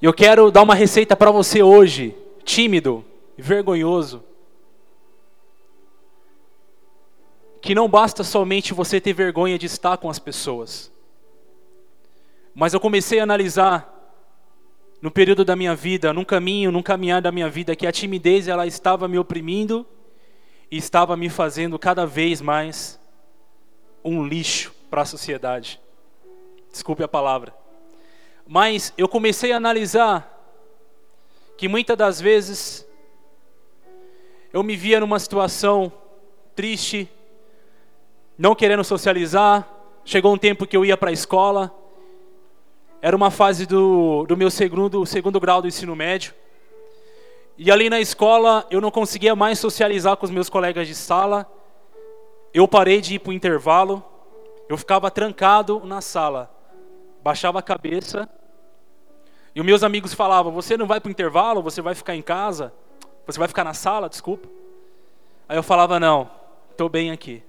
Eu quero dar uma receita para você hoje, tímido, vergonhoso. Que não basta somente você ter vergonha de estar com as pessoas. Mas eu comecei a analisar no período da minha vida, num caminho, num caminhar da minha vida, que a timidez ela estava me oprimindo e estava me fazendo cada vez mais um lixo para a sociedade. Desculpe a palavra. Mas eu comecei a analisar que muitas das vezes eu me via numa situação triste, não querendo socializar. Chegou um tempo que eu ia para a escola, era uma fase do, do meu segundo, segundo grau do ensino médio. E ali na escola eu não conseguia mais socializar com os meus colegas de sala. Eu parei de ir para o intervalo. Eu ficava trancado na sala. Baixava a cabeça e os meus amigos falavam: Você não vai para o intervalo? Você vai ficar em casa? Você vai ficar na sala? Desculpa. Aí eu falava: Não, estou bem aqui.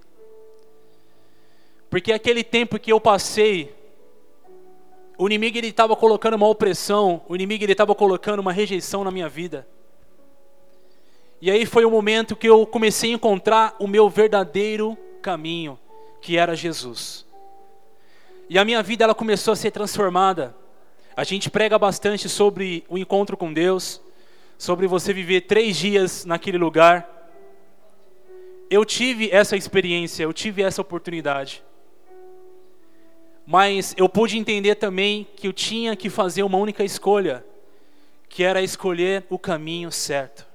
Porque aquele tempo que eu passei, o inimigo ele estava colocando uma opressão, o inimigo ele estava colocando uma rejeição na minha vida. E aí foi o momento que eu comecei a encontrar o meu verdadeiro caminho, que era Jesus. E a minha vida ela começou a ser transformada. A gente prega bastante sobre o encontro com Deus, sobre você viver três dias naquele lugar. Eu tive essa experiência, eu tive essa oportunidade. Mas eu pude entender também que eu tinha que fazer uma única escolha, que era escolher o caminho certo.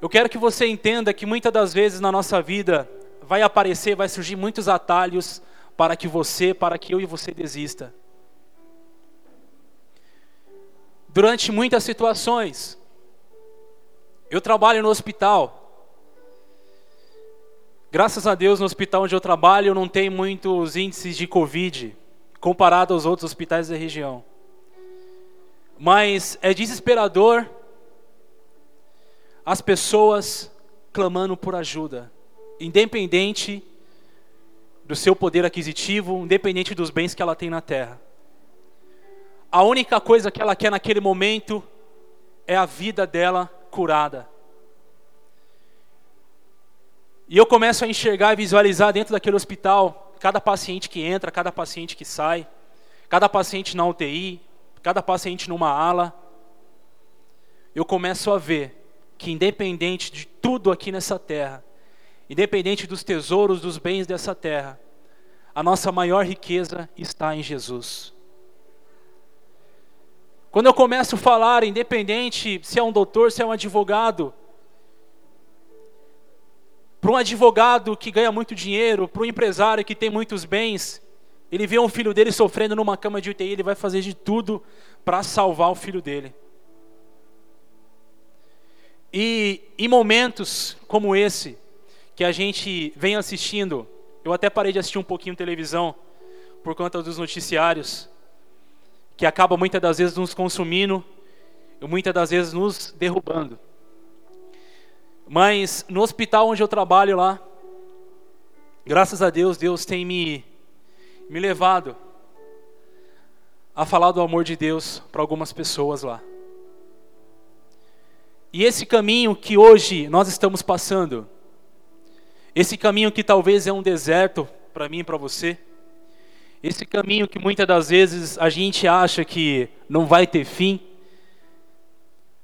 Eu quero que você entenda que muitas das vezes na nossa vida vai aparecer, vai surgir muitos atalhos para que você, para que eu e você desista. Durante muitas situações, eu trabalho no hospital. Graças a Deus, no hospital onde eu trabalho, não tem muitos índices de Covid comparado aos outros hospitais da região. Mas é desesperador as pessoas clamando por ajuda, independente do seu poder aquisitivo, independente dos bens que ela tem na terra. A única coisa que ela quer naquele momento é a vida dela curada. E eu começo a enxergar e visualizar dentro daquele hospital cada paciente que entra, cada paciente que sai, cada paciente na UTI, cada paciente numa ala. Eu começo a ver que, independente de tudo aqui nessa terra, Independente dos tesouros, dos bens dessa terra, a nossa maior riqueza está em Jesus. Quando eu começo a falar, independente se é um doutor, se é um advogado, para um advogado que ganha muito dinheiro, para um empresário que tem muitos bens, ele vê um filho dele sofrendo numa cama de UTI, ele vai fazer de tudo para salvar o filho dele. E em momentos como esse, que a gente vem assistindo. Eu até parei de assistir um pouquinho televisão por conta dos noticiários, que acaba muitas das vezes nos consumindo e muitas das vezes nos derrubando. Mas no hospital onde eu trabalho lá, graças a Deus, Deus tem me, me levado a falar do amor de Deus para algumas pessoas lá. E esse caminho que hoje nós estamos passando, esse caminho que talvez é um deserto para mim e para você. Esse caminho que muitas das vezes a gente acha que não vai ter fim.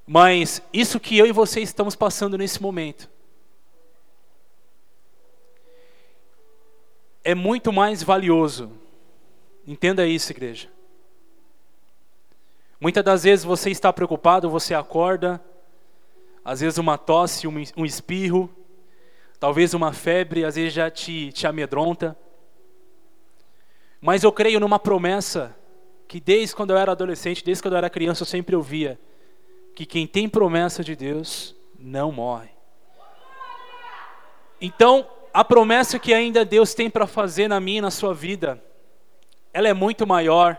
Mas isso que eu e você estamos passando nesse momento é muito mais valioso. Entenda isso, igreja. Muitas das vezes você está preocupado, você acorda, às vezes uma tosse, um espirro, Talvez uma febre às vezes já te, te amedronta. Mas eu creio numa promessa que desde quando eu era adolescente, desde quando eu era criança, eu sempre ouvia que quem tem promessa de Deus não morre. Então, a promessa que ainda Deus tem para fazer na minha e na sua vida, ela é muito maior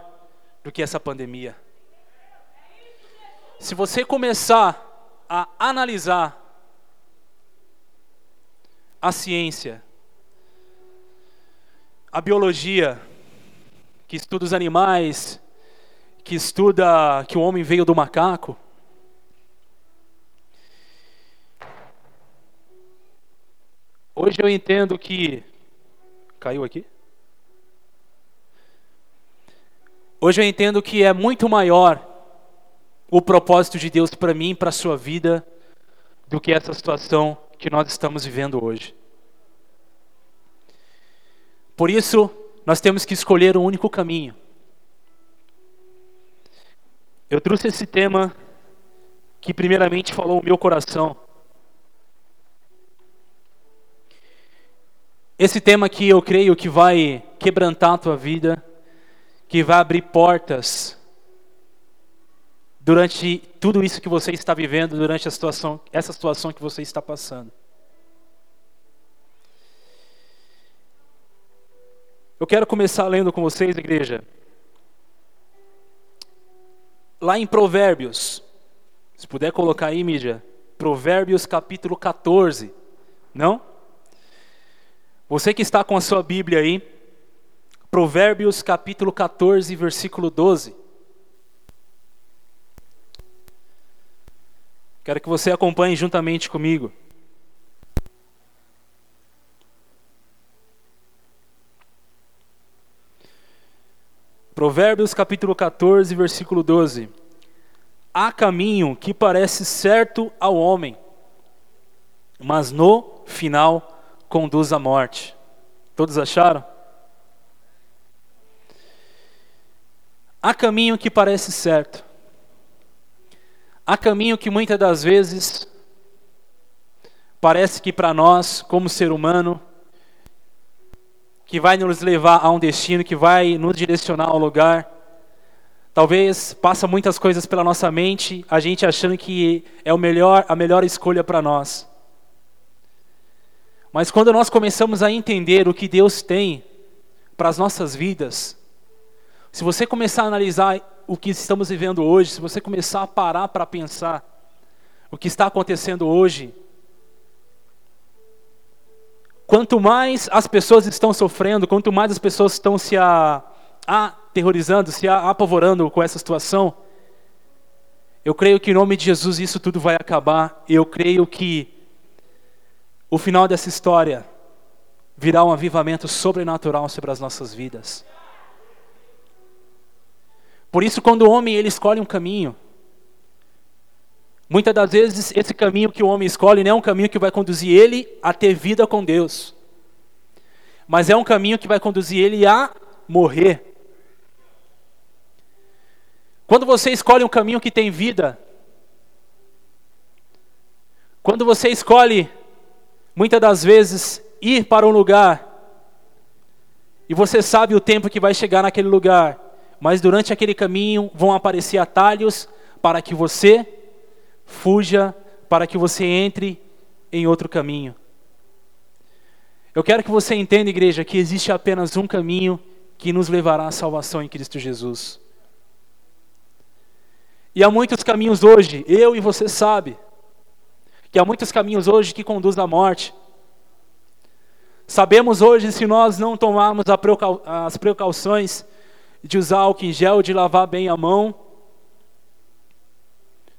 do que essa pandemia. Se você começar a analisar a ciência, a biologia, que estuda os animais, que estuda que o homem veio do macaco, hoje eu entendo que. Caiu aqui? Hoje eu entendo que é muito maior o propósito de Deus para mim para a sua vida do que essa situação que nós estamos vivendo hoje. Por isso, nós temos que escolher um único caminho. Eu trouxe esse tema que primeiramente falou o meu coração. Esse tema que eu creio que vai quebrantar a tua vida, que vai abrir portas durante tudo isso que você está vivendo, durante situação, essa situação que você está passando. Eu quero começar lendo com vocês, igreja. Lá em Provérbios, se puder colocar aí, mídia, Provérbios capítulo 14, não? Você que está com a sua Bíblia aí, Provérbios capítulo 14, versículo 12. Quero que você acompanhe juntamente comigo. Provérbios capítulo 14, versículo 12. Há caminho que parece certo ao homem, mas no final conduz à morte. Todos acharam? Há caminho que parece certo. Há caminho que muitas das vezes parece que para nós, como ser humano, que vai nos levar a um destino, que vai nos direcionar ao lugar. Talvez passa muitas coisas pela nossa mente, a gente achando que é o melhor, a melhor escolha para nós. Mas quando nós começamos a entender o que Deus tem para as nossas vidas, se você começar a analisar o que estamos vivendo hoje, se você começar a parar para pensar o que está acontecendo hoje, Quanto mais as pessoas estão sofrendo, quanto mais as pessoas estão se aterrorizando, se apavorando com essa situação, eu creio que em nome de Jesus isso tudo vai acabar. Eu creio que o final dessa história virá um avivamento sobrenatural sobre as nossas vidas. Por isso, quando o homem ele escolhe um caminho, Muitas das vezes, esse caminho que o homem escolhe não é um caminho que vai conduzir ele a ter vida com Deus, mas é um caminho que vai conduzir ele a morrer. Quando você escolhe um caminho que tem vida, quando você escolhe, muitas das vezes, ir para um lugar, e você sabe o tempo que vai chegar naquele lugar, mas durante aquele caminho vão aparecer atalhos para que você fuja para que você entre em outro caminho. Eu quero que você entenda, igreja, que existe apenas um caminho que nos levará à salvação em Cristo Jesus. E há muitos caminhos hoje, eu e você sabe, que há muitos caminhos hoje que conduzem à morte. Sabemos hoje, se nós não tomarmos as precauções de usar álcool em gel, de lavar bem a mão,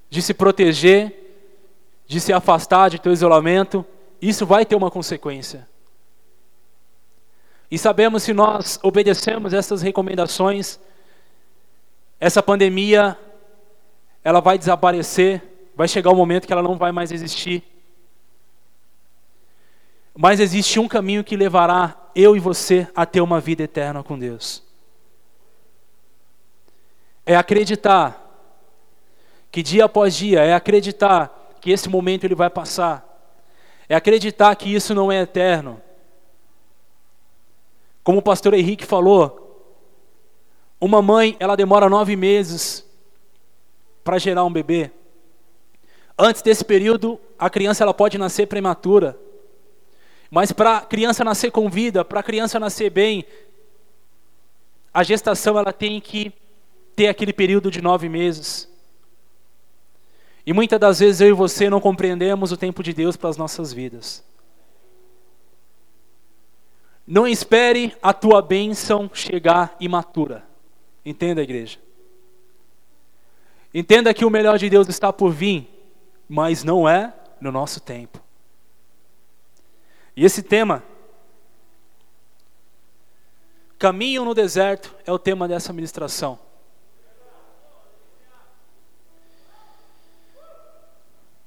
de se proteger, de se afastar de teu isolamento, isso vai ter uma consequência. E sabemos se nós obedecemos essas recomendações, essa pandemia ela vai desaparecer, vai chegar o um momento que ela não vai mais existir. Mas existe um caminho que levará eu e você a ter uma vida eterna com Deus. É acreditar que dia após dia é acreditar que esse momento ele vai passar, é acreditar que isso não é eterno. Como o pastor Henrique falou, uma mãe ela demora nove meses para gerar um bebê. Antes desse período, a criança ela pode nascer prematura. Mas para a criança nascer com vida, para a criança nascer bem, a gestação ela tem que ter aquele período de nove meses. E muitas das vezes eu e você não compreendemos o tempo de Deus para as nossas vidas. Não espere a tua bênção chegar imatura. Entenda, igreja. Entenda que o melhor de Deus está por vir, mas não é no nosso tempo. E esse tema, caminho no deserto, é o tema dessa ministração.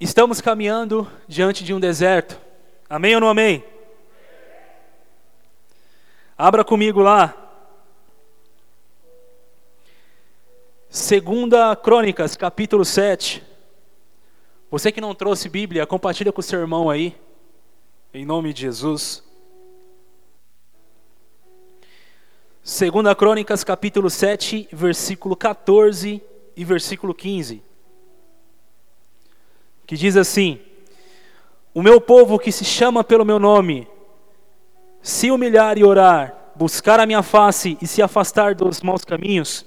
Estamos caminhando diante de um deserto. Amém ou não amém? Abra comigo lá. Segunda Crônicas, capítulo 7. Você que não trouxe Bíblia, compartilha com o seu irmão aí. Em nome de Jesus. Segunda Crônicas, capítulo 7, versículo 14 e versículo 15. Que diz assim: O meu povo que se chama pelo meu nome, se humilhar e orar, buscar a minha face e se afastar dos maus caminhos,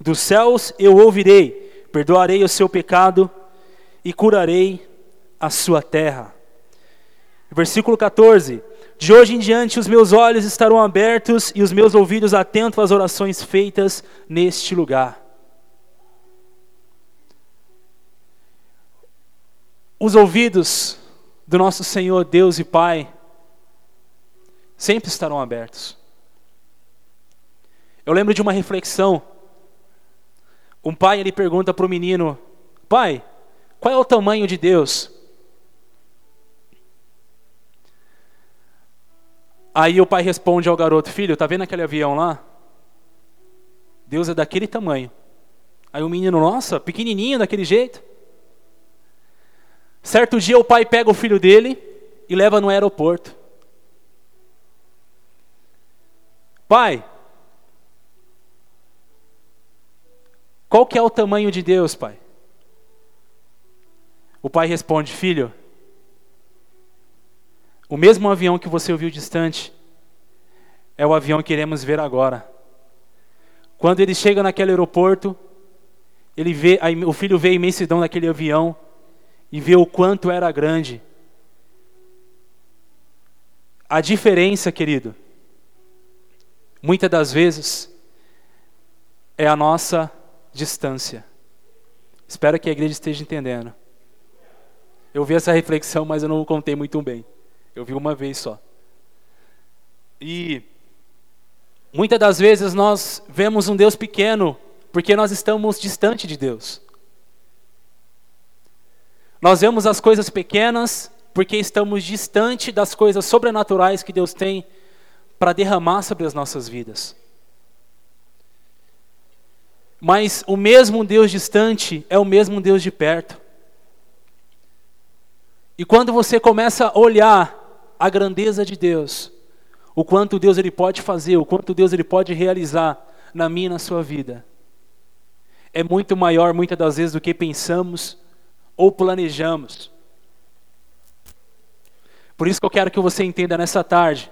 dos céus eu ouvirei, perdoarei o seu pecado e curarei a sua terra. Versículo 14: De hoje em diante os meus olhos estarão abertos e os meus ouvidos atentos às orações feitas neste lugar. Os ouvidos do nosso Senhor Deus e Pai sempre estarão abertos. Eu lembro de uma reflexão. Um pai ele pergunta para o menino: Pai, qual é o tamanho de Deus? Aí o pai responde ao garoto: Filho, tá vendo aquele avião lá? Deus é daquele tamanho. Aí o menino, nossa, pequenininho daquele jeito. Certo dia o pai pega o filho dele e leva no aeroporto. Pai, qual que é o tamanho de Deus, pai? O pai responde: Filho, o mesmo avião que você ouviu distante é o avião que iremos ver agora. Quando ele chega naquele aeroporto, ele vê, o filho vê a imensidão daquele avião e vê o quanto era grande. A diferença, querido, muitas das vezes é a nossa distância. Espero que a igreja esteja entendendo. Eu vi essa reflexão, mas eu não contei muito bem. Eu vi uma vez só. E muitas das vezes nós vemos um Deus pequeno porque nós estamos distante de Deus. Nós vemos as coisas pequenas porque estamos distante das coisas sobrenaturais que Deus tem para derramar sobre as nossas vidas. Mas o mesmo Deus distante é o mesmo Deus de perto. E quando você começa a olhar a grandeza de Deus, o quanto Deus ele pode fazer, o quanto Deus ele pode realizar na minha e na sua vida, é muito maior muitas das vezes do que pensamos ou planejamos. Por isso que eu quero que você entenda nessa tarde.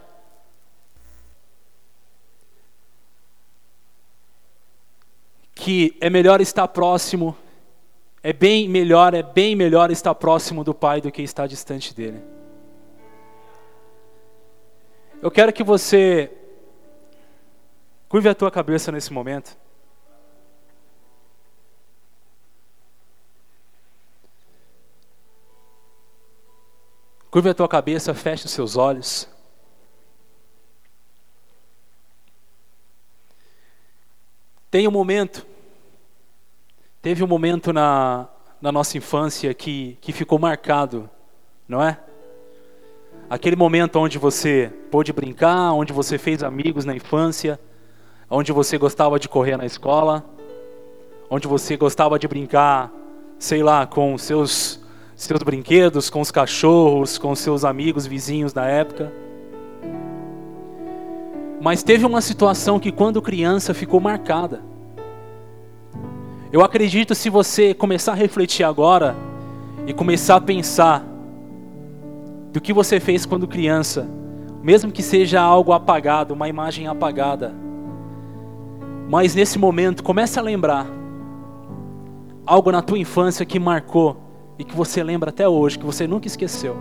Que é melhor estar próximo é bem melhor, é bem melhor estar próximo do Pai do que estar distante dele. Eu quero que você curve a tua cabeça nesse momento. Curve a tua cabeça, feche os seus olhos. Tem um momento Teve um momento na, na nossa infância que, que ficou marcado, não é? Aquele momento onde você pôde brincar, onde você fez amigos na infância, onde você gostava de correr na escola, onde você gostava de brincar, sei lá, com seus seus brinquedos, com os cachorros, com seus amigos, vizinhos da época. Mas teve uma situação que quando criança ficou marcada. Eu acredito se você começar a refletir agora e começar a pensar do que você fez quando criança, mesmo que seja algo apagado, uma imagem apagada, mas nesse momento comece a lembrar algo na tua infância que marcou e que você lembra até hoje, que você nunca esqueceu,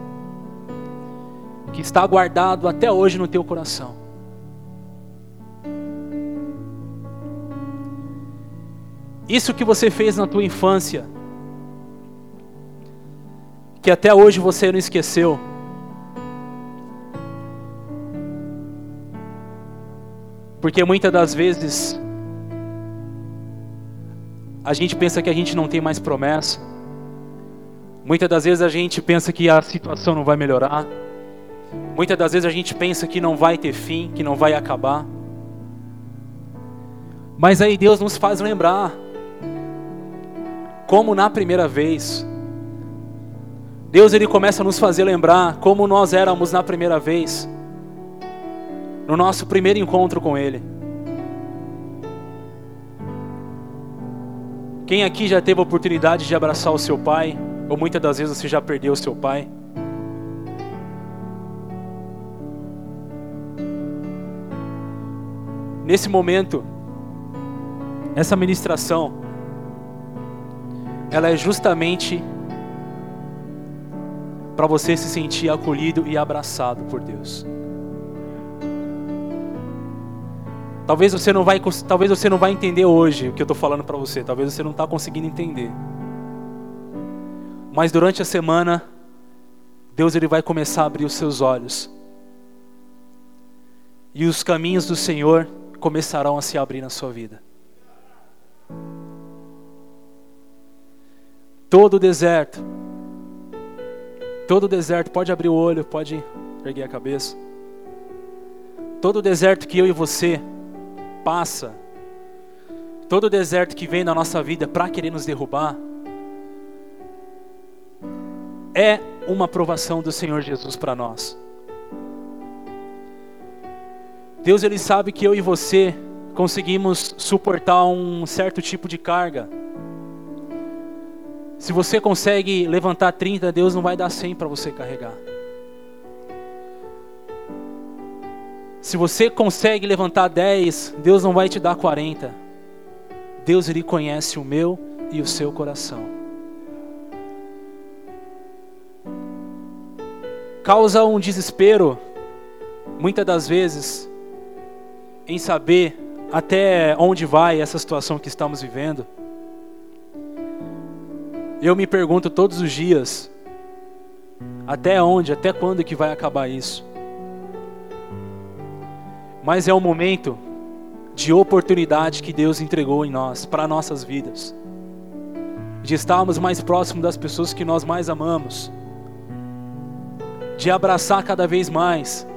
que está guardado até hoje no teu coração. Isso que você fez na tua infância, que até hoje você não esqueceu. Porque muitas das vezes a gente pensa que a gente não tem mais promessa. Muitas das vezes a gente pensa que a situação não vai melhorar. Muitas das vezes a gente pensa que não vai ter fim, que não vai acabar. Mas aí Deus nos faz lembrar como na primeira vez. Deus ele começa a nos fazer lembrar como nós éramos na primeira vez. No nosso primeiro encontro com ele. Quem aqui já teve a oportunidade de abraçar o seu pai, ou muitas das vezes você já perdeu o seu pai? Nesse momento, essa ministração, ela é justamente para você se sentir acolhido e abraçado por Deus. Talvez você não vai, talvez você não vai entender hoje o que eu estou falando para você. Talvez você não está conseguindo entender. Mas durante a semana, Deus ele vai começar a abrir os seus olhos. E os caminhos do Senhor começarão a se abrir na sua vida. Todo deserto, todo deserto, pode abrir o olho, pode erguer a cabeça. Todo deserto que eu e você passa, todo deserto que vem na nossa vida para querer nos derrubar, é uma aprovação do Senhor Jesus para nós. Deus ele sabe que eu e você conseguimos suportar um certo tipo de carga. Se você consegue levantar 30, Deus não vai dar 100 para você carregar. Se você consegue levantar 10, Deus não vai te dar 40. Deus ele conhece o meu e o seu coração. Causa um desespero, muitas das vezes, em saber até onde vai essa situação que estamos vivendo. Eu me pergunto todos os dias, até onde, até quando que vai acabar isso? Mas é um momento de oportunidade que Deus entregou em nós, para nossas vidas. De estarmos mais próximos das pessoas que nós mais amamos. De abraçar cada vez mais.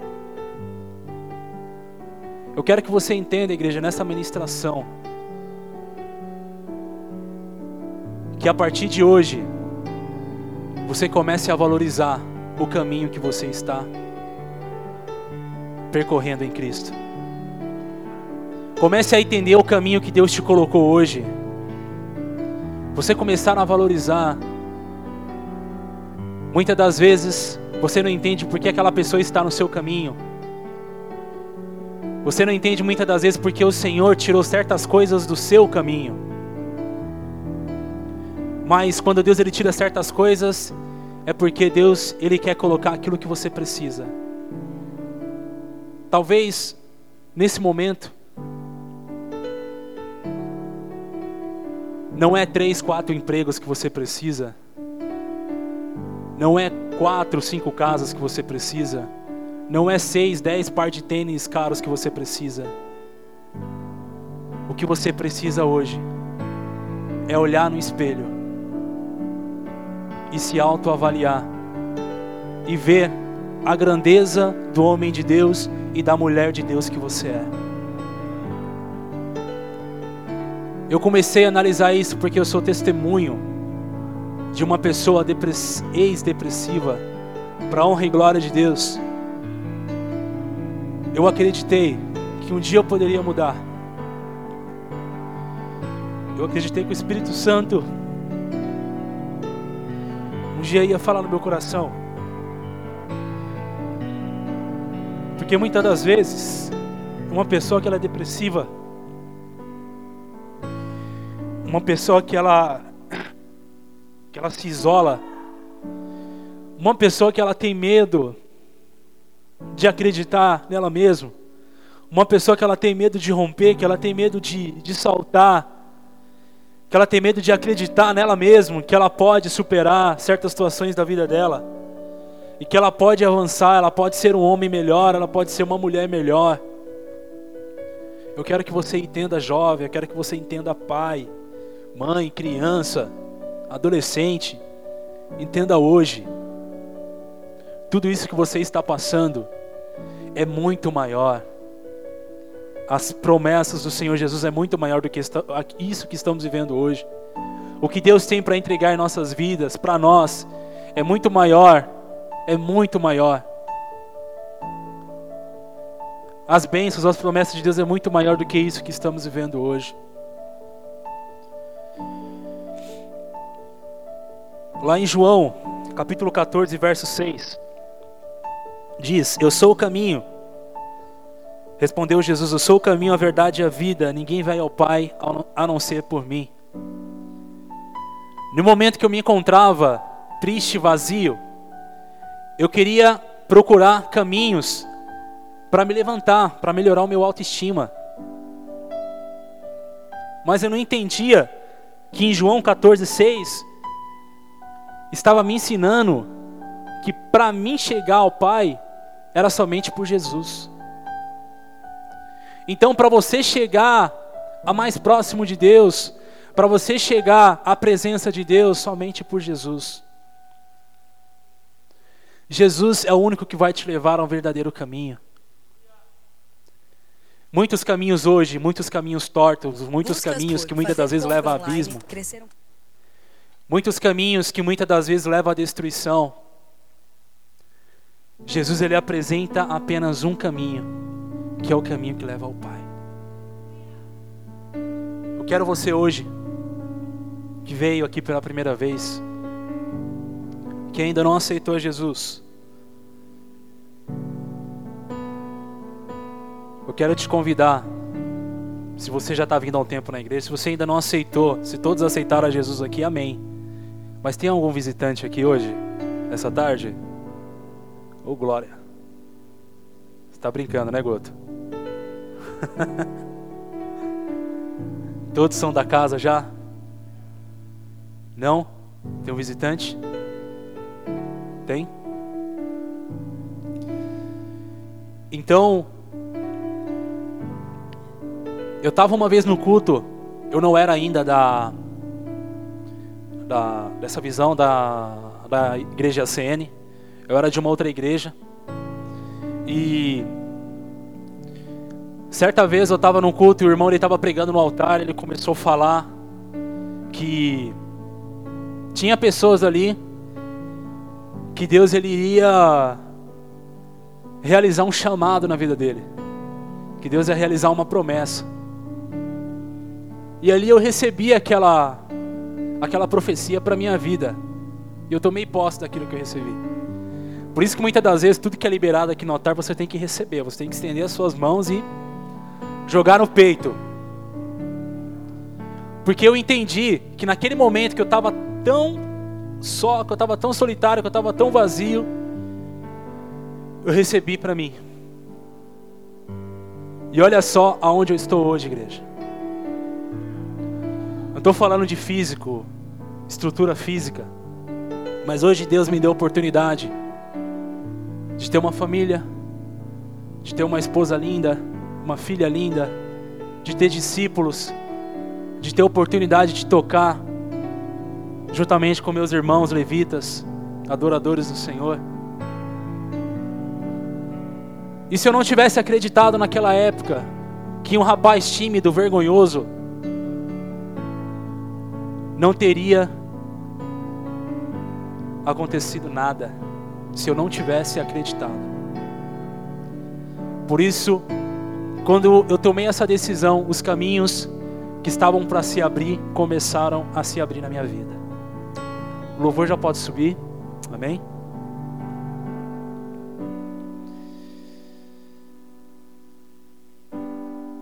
Eu quero que você entenda, igreja, nessa ministração, que a partir de hoje você comece a valorizar o caminho que você está percorrendo em Cristo. Comece a entender o caminho que Deus te colocou hoje. Você começar a valorizar. Muitas das vezes você não entende por que aquela pessoa está no seu caminho. Você não entende muitas das vezes porque o Senhor tirou certas coisas do seu caminho. Mas quando Deus ele tira certas coisas, é porque Deus ele quer colocar aquilo que você precisa. Talvez nesse momento não é três, quatro empregos que você precisa. Não é quatro, cinco casas que você precisa. Não é seis, dez par de tênis caros que você precisa. O que você precisa hoje é olhar no espelho e se autoavaliar e ver a grandeza do homem de Deus e da mulher de Deus que você é. Eu comecei a analisar isso porque eu sou testemunho de uma pessoa ex-depressiva, para honra e glória de Deus. Eu acreditei que um dia eu poderia mudar. Eu acreditei que o Espírito Santo um dia ia falar no meu coração. Porque muitas das vezes, uma pessoa que ela é depressiva, uma pessoa que ela que ela se isola, uma pessoa que ela tem medo de acreditar nela mesma, uma pessoa que ela tem medo de romper, que ela tem medo de, de saltar, que ela tem medo de acreditar nela mesma, que ela pode superar certas situações da vida dela, e que ela pode avançar, ela pode ser um homem melhor, ela pode ser uma mulher melhor. Eu quero que você entenda jovem, eu quero que você entenda pai, mãe, criança, adolescente, entenda hoje. Tudo isso que você está passando é muito maior. As promessas do Senhor Jesus é muito maior do que isso que estamos vivendo hoje. O que Deus tem para entregar em nossas vidas, para nós, é muito maior, é muito maior. As bênçãos, as promessas de Deus é muito maior do que isso que estamos vivendo hoje. Lá em João, capítulo 14, verso 6, diz: Eu sou o caminho. Respondeu Jesus: Eu sou o caminho, a verdade e a vida. Ninguém vai ao Pai a não ser por mim. No momento que eu me encontrava triste, vazio, eu queria procurar caminhos para me levantar, para melhorar o meu autoestima. Mas eu não entendia que em João 14,6 estava me ensinando que para mim chegar ao Pai era somente por Jesus. Então, para você chegar a mais próximo de Deus, para você chegar à presença de Deus, somente por Jesus. Jesus é o único que vai te levar ao verdadeiro caminho. Muitos caminhos hoje, muitos caminhos tortos, muitos Buscas caminhos que muitas das vezes levam ao abismo. Cresceram. Muitos caminhos que muitas das vezes levam à destruição. Jesus ele apresenta apenas um caminho, que é o caminho que leva ao Pai. Eu quero você hoje, que veio aqui pela primeira vez, que ainda não aceitou Jesus, eu quero te convidar, se você já está vindo há um tempo na igreja, se você ainda não aceitou, se todos aceitaram a Jesus aqui, amém. Mas tem algum visitante aqui hoje, essa tarde? Ô oh, glória. Você está brincando, né, Goto? Todos são da casa já? Não? Tem um visitante? Tem? Então, eu estava uma vez no culto, eu não era ainda da, da dessa visão da, da igreja ACN, eu era de uma outra igreja. E certa vez eu estava num culto e o irmão ele estava pregando no altar, ele começou a falar que tinha pessoas ali que Deus ele iria realizar um chamado na vida dele. Que Deus ia realizar uma promessa. E ali eu recebi aquela aquela profecia para minha vida. E eu tomei posse daquilo que eu recebi. Por isso que muitas das vezes tudo que é liberado aqui no altar você tem que receber, você tem que estender as suas mãos e jogar no peito. Porque eu entendi que naquele momento que eu estava tão só, que eu estava tão solitário, que eu estava tão vazio, eu recebi para mim. E olha só aonde eu estou hoje, igreja. Estou falando de físico, estrutura física, mas hoje Deus me deu a oportunidade de ter uma família, de ter uma esposa linda, uma filha linda, de ter discípulos, de ter a oportunidade de tocar juntamente com meus irmãos levitas, adoradores do Senhor. E se eu não tivesse acreditado naquela época que um rapaz tímido, vergonhoso, não teria acontecido nada se eu não tivesse acreditado. Por isso, quando eu tomei essa decisão, os caminhos que estavam para se abrir começaram a se abrir na minha vida. O louvor já pode subir, amém?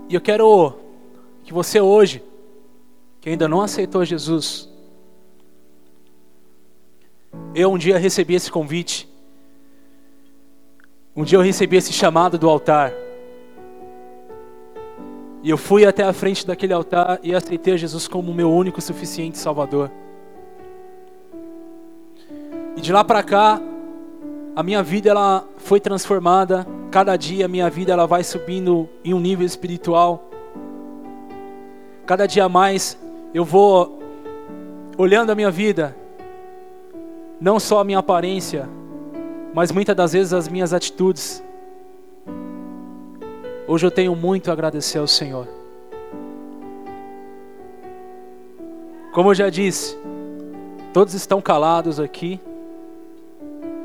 E eu quero que você hoje, que ainda não aceitou Jesus, eu um dia recebi esse convite, um dia eu recebi esse chamado do altar, E eu fui até a frente daquele altar e aceitei Jesus como meu único suficiente Salvador. E de lá para cá, a minha vida ela foi transformada. Cada dia a minha vida ela vai subindo em um nível espiritual. Cada dia mais eu vou olhando a minha vida, não só a minha aparência, mas muitas das vezes as minhas atitudes. Hoje eu tenho muito a agradecer ao Senhor. Como eu já disse, todos estão calados aqui.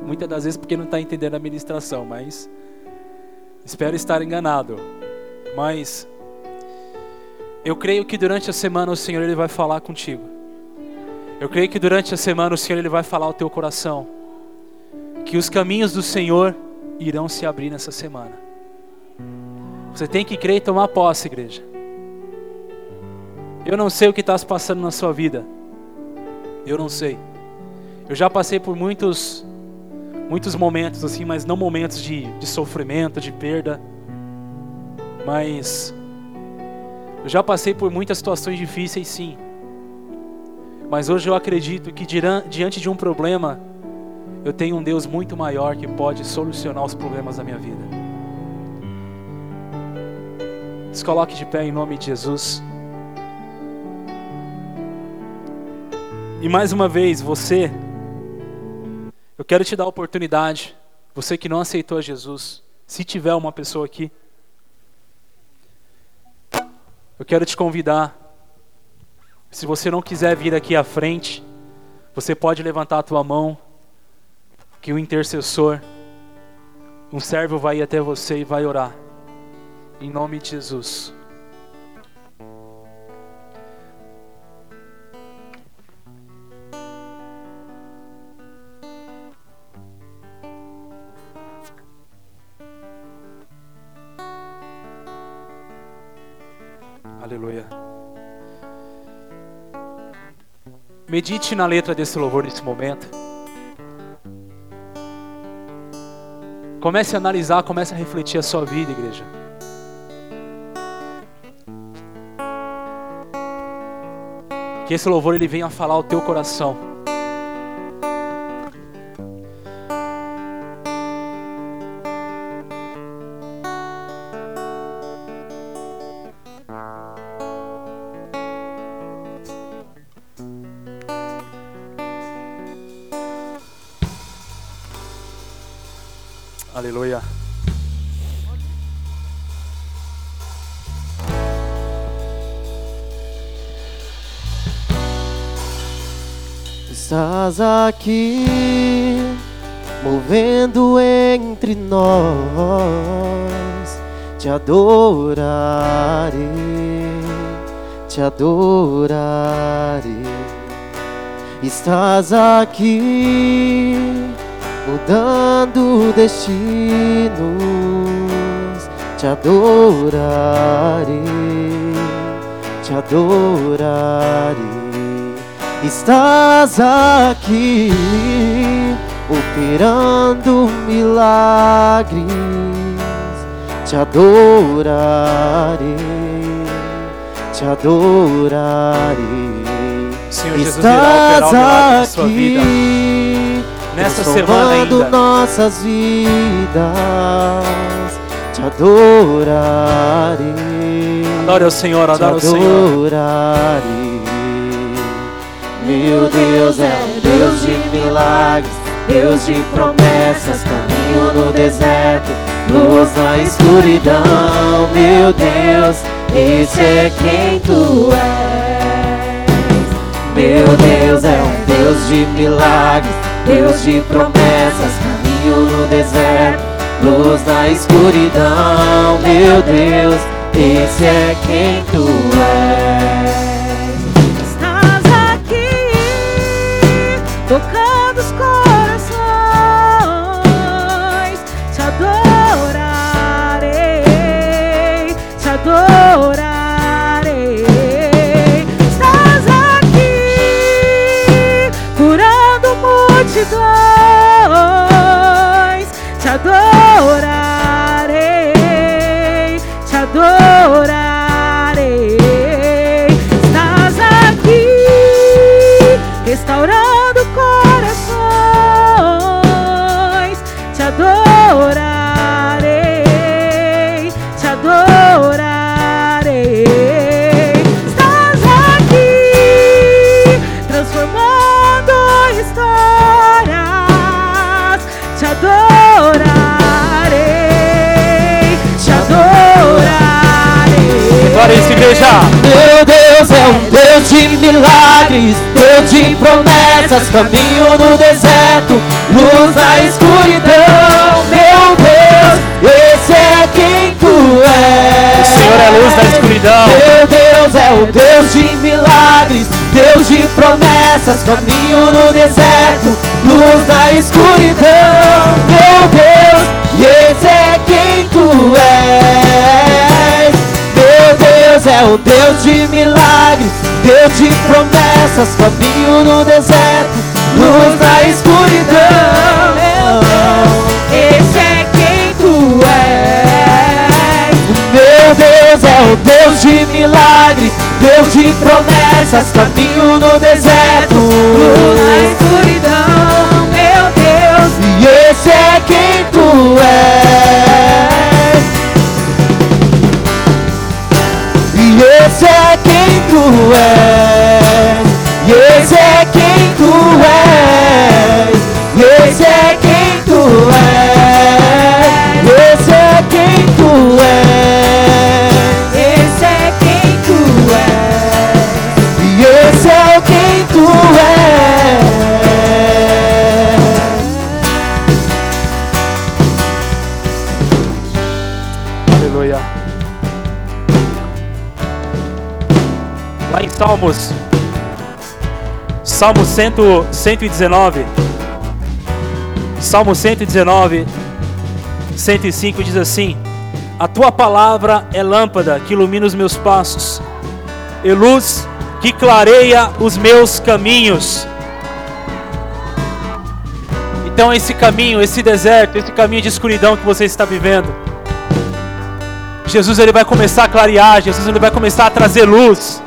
Muitas das vezes porque não está entendendo a ministração, mas espero estar enganado. Mas eu creio que durante a semana o Senhor ele vai falar contigo. Eu creio que durante a semana o Senhor ele vai falar ao teu coração. Que os caminhos do Senhor irão se abrir nessa semana. Você tem que crer e tomar posse, igreja. Eu não sei o que está se passando na sua vida. Eu não sei. Eu já passei por muitos, muitos momentos assim, mas não momentos de, de sofrimento, de perda. Mas eu já passei por muitas situações difíceis, sim. Mas hoje eu acredito que diante de um problema, eu tenho um Deus muito maior que pode solucionar os problemas da minha vida. Se coloque de pé em nome de Jesus. E mais uma vez, você, eu quero te dar a oportunidade, você que não aceitou a Jesus, se tiver uma pessoa aqui, eu quero te convidar. Se você não quiser vir aqui à frente, você pode levantar a tua mão, que o intercessor, um servo vai ir até você e vai orar. Em nome de Jesus. Aleluia. Medite na letra desse louvor nesse momento. Comece a analisar, comece a refletir a sua vida, igreja. Que esse louvor ele venha falar ao teu coração. Aleluia. Estás aqui, movendo entre nós, te adorarei, te adorarei. Estás aqui, mudando destinos, te adorarei, te adorarei. Estás aqui operando milagres, te adorarei, te adorarei. Senhor Jesus Estás irá operar um vida. Nessa semana ainda. nossas vidas, te adorarei. Adore o Senhor, adore o Senhor. Meu Deus é um Deus de milagres, Deus de promessas, caminho no deserto, luz na escuridão. Meu Deus, esse é quem tu és. Meu Deus é um Deus de milagres, Deus de promessas, caminho no deserto, luz na escuridão. Meu Deus, esse é quem tu és. Deus de milagres, Deus de promessas, caminho no deserto, luz na escuridão. Meu Deus, esse é quem tu és. O Senhor é luz da escuridão. Meu Deus é o Deus de milagres, Deus de promessas, caminho no deserto, luz na escuridão. Meu Deus, esse é quem tu és. Deus é o Deus de milagres, Deus de promessas, caminho no deserto, luz na escuridão. Esse é quem tu és. Meu Deus é o Deus de milagres, Deus de promessas, caminho no deserto. Luz na escuridão, Salmo 100, 119, Salmo 119, 105 diz assim: A tua palavra é lâmpada que ilumina os meus passos, e luz que clareia os meus caminhos. Então, esse caminho, esse deserto, esse caminho de escuridão que você está vivendo, Jesus ele vai começar a clarear, Jesus ele vai começar a trazer luz.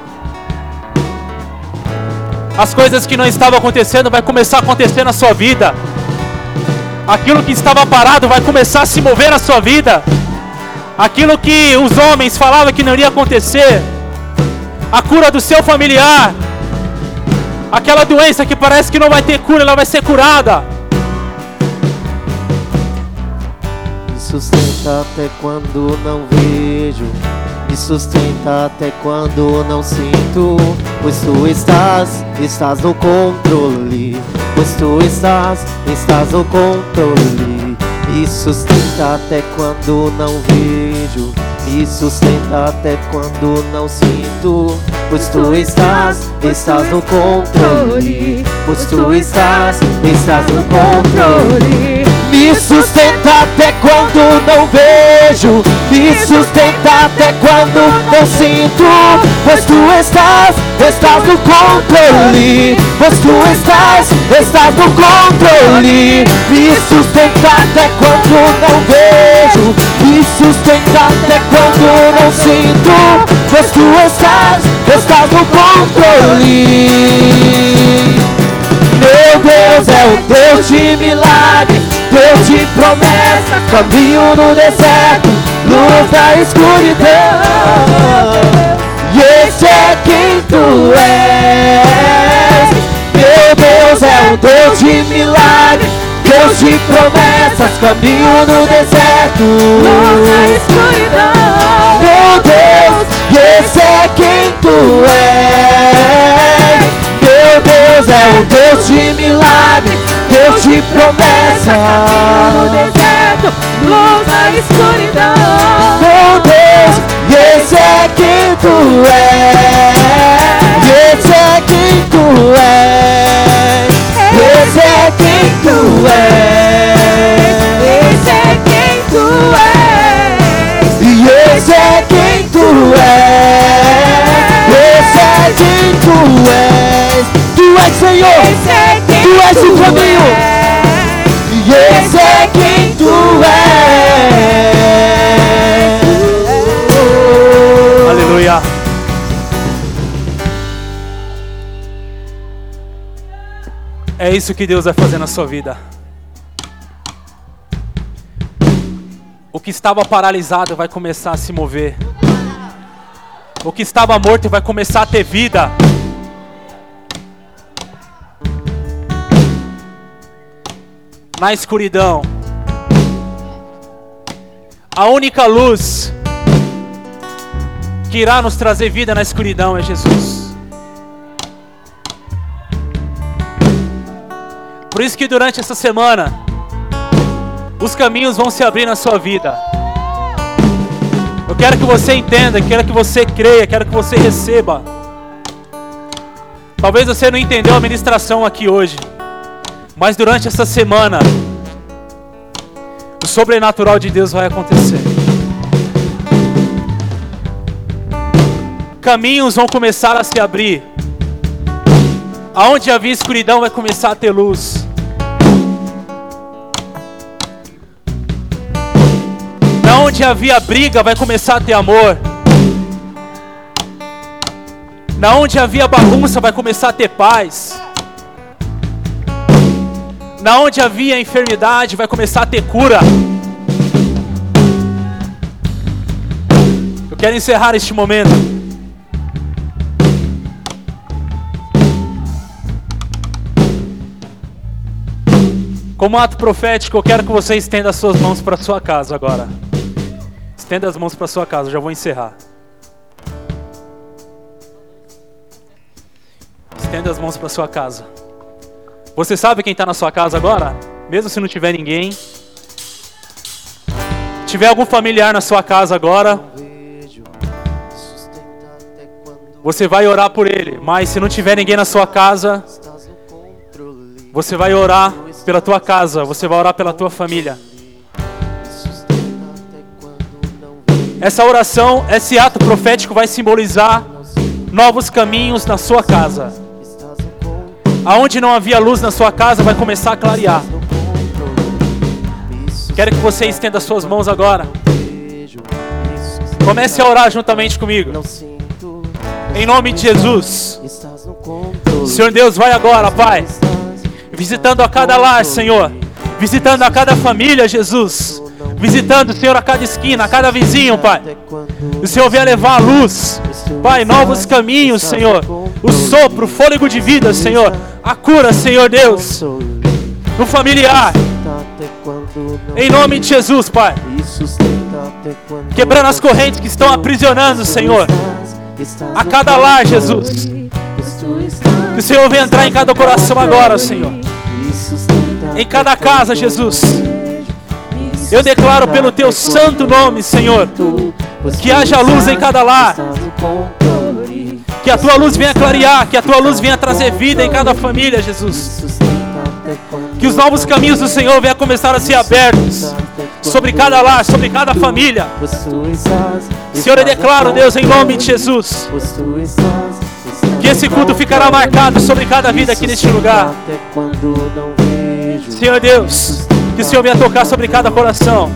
As coisas que não estavam acontecendo vai começar a acontecer na sua vida. Aquilo que estava parado vai começar a se mover na sua vida. Aquilo que os homens falavam que não iria acontecer. A cura do seu familiar. Aquela doença que parece que não vai ter cura, ela vai ser curada. Me sustenta até quando não vejo. Me sustenta até quando não sinto. Pois tu estás, estás no controle. Pois tu estás, estás no controle. Me sustenta até quando não vejo. Me sustenta até quando não sinto. Pois tu estás, estás no controle. Pois tu estás, estás no controle. Me sustenta até quando não vejo, me sustenta até quando não sinto, pois tu estás, estás no controle, pois tu estás, estás no controle. Me sustenta até quando não vejo, me sustenta até quando não sinto, pois tu estás, estás no controle. Meu Deus é o Deus de milagres, de promessa, caminho no deserto, luz da escuridão. E esse é quem tu és. Meu Deus é o Deus de milagres, Deus de promessas, caminho no deserto, Luz na escuridão. meu Deus, e esse é quem tu és. Meu Deus é o Deus de milagre, Deus de promessa. No deserto, luz na escuridão. Meu Deus, e esse é quem tu és. E esse é quem tu és. Esse é quem tu és. Esse é quem tu és. E esse é quem tu és. Esse é quem tu és. Tu és Senhor. Esse é quem Tu és o caminho. és. E esse é quem tu és. Aleluia. É isso que Deus vai fazer na sua vida. O que estava paralisado vai começar a se mover. O que estava morto vai começar a ter vida. na escuridão. A única luz que irá nos trazer vida na escuridão é Jesus. Por isso que durante essa semana os caminhos vão se abrir na sua vida. Eu quero que você entenda, quero que você creia, quero que você receba. Talvez você não entendeu a ministração aqui hoje mas durante essa semana, o sobrenatural de Deus vai acontecer. Caminhos vão começar a se abrir. Aonde havia escuridão vai começar a ter luz. Na onde havia briga vai começar a ter amor. Na onde havia bagunça vai começar a ter paz. Na onde havia enfermidade vai começar a ter cura. Eu quero encerrar este momento. Como ato profético, eu quero que você estenda as suas mãos para sua casa agora. Estenda as mãos para sua casa, já vou encerrar. Estenda as mãos para sua casa. Você sabe quem está na sua casa agora? Mesmo se não tiver ninguém. Tiver algum familiar na sua casa agora, você vai orar por ele. Mas se não tiver ninguém na sua casa, você vai orar pela tua casa, você vai orar pela tua família. Essa oração, esse ato profético vai simbolizar novos caminhos na sua casa. Aonde não havia luz na sua casa vai começar a clarear. Quero que você estenda suas mãos agora. Comece a orar juntamente comigo. Em nome de Jesus. Senhor Deus, vai agora, Pai visitando a cada lar, Senhor, visitando a cada família, Jesus, visitando, Senhor, a cada esquina, a cada vizinho, Pai. O Senhor venha levar a luz, Pai, novos caminhos, Senhor, o sopro, o fôlego de vida, Senhor, a cura, Senhor Deus, no familiar. Em nome de Jesus, Pai. Quebrando as correntes que estão aprisionando, Senhor, a cada lar, Jesus. Que o Senhor venha entrar em cada coração agora, Senhor em cada casa, Jesus. Eu declaro pelo teu santo nome, Senhor, que haja luz em cada lar. Que a tua luz venha clarear, que a tua luz venha trazer vida em cada família, Jesus. Que os novos caminhos do Senhor venham começar a ser abertos sobre cada lar, sobre cada família. Senhor, eu declaro, Deus, em nome de Jesus, que esse culto ficará marcado sobre cada vida aqui neste lugar. Senhor Deus, que o Senhor venha tocar sobre cada coração.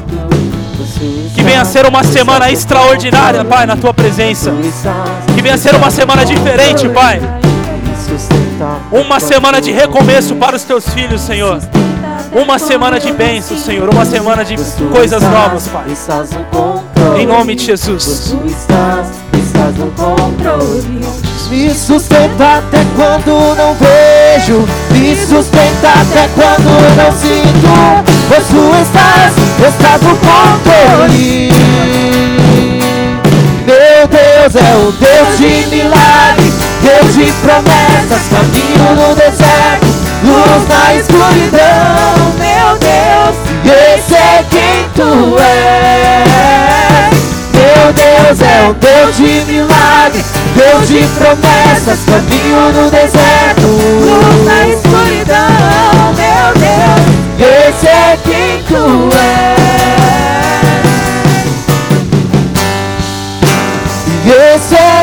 Que venha ser uma semana extraordinária, Pai, na tua presença. Que venha ser uma semana diferente, Pai. Uma semana de recomeço para os teus filhos, Senhor. Uma semana de bênçãos, Senhor. Uma semana de coisas novas, Pai. Em nome de Jesus. Me sustenta até quando não vejo. Me sustenta até quando não sinto. Pois tu estás, estás no controle. Meu Deus é o Deus de milagres Deus de promessas, caminho no deserto Luz na escuridão, meu Deus Esse é quem tu és Deus é o Deus de milagres Deus de promessas, caminho no deserto, luz na escuridão, meu Deus, esse é quem tu és. E esse é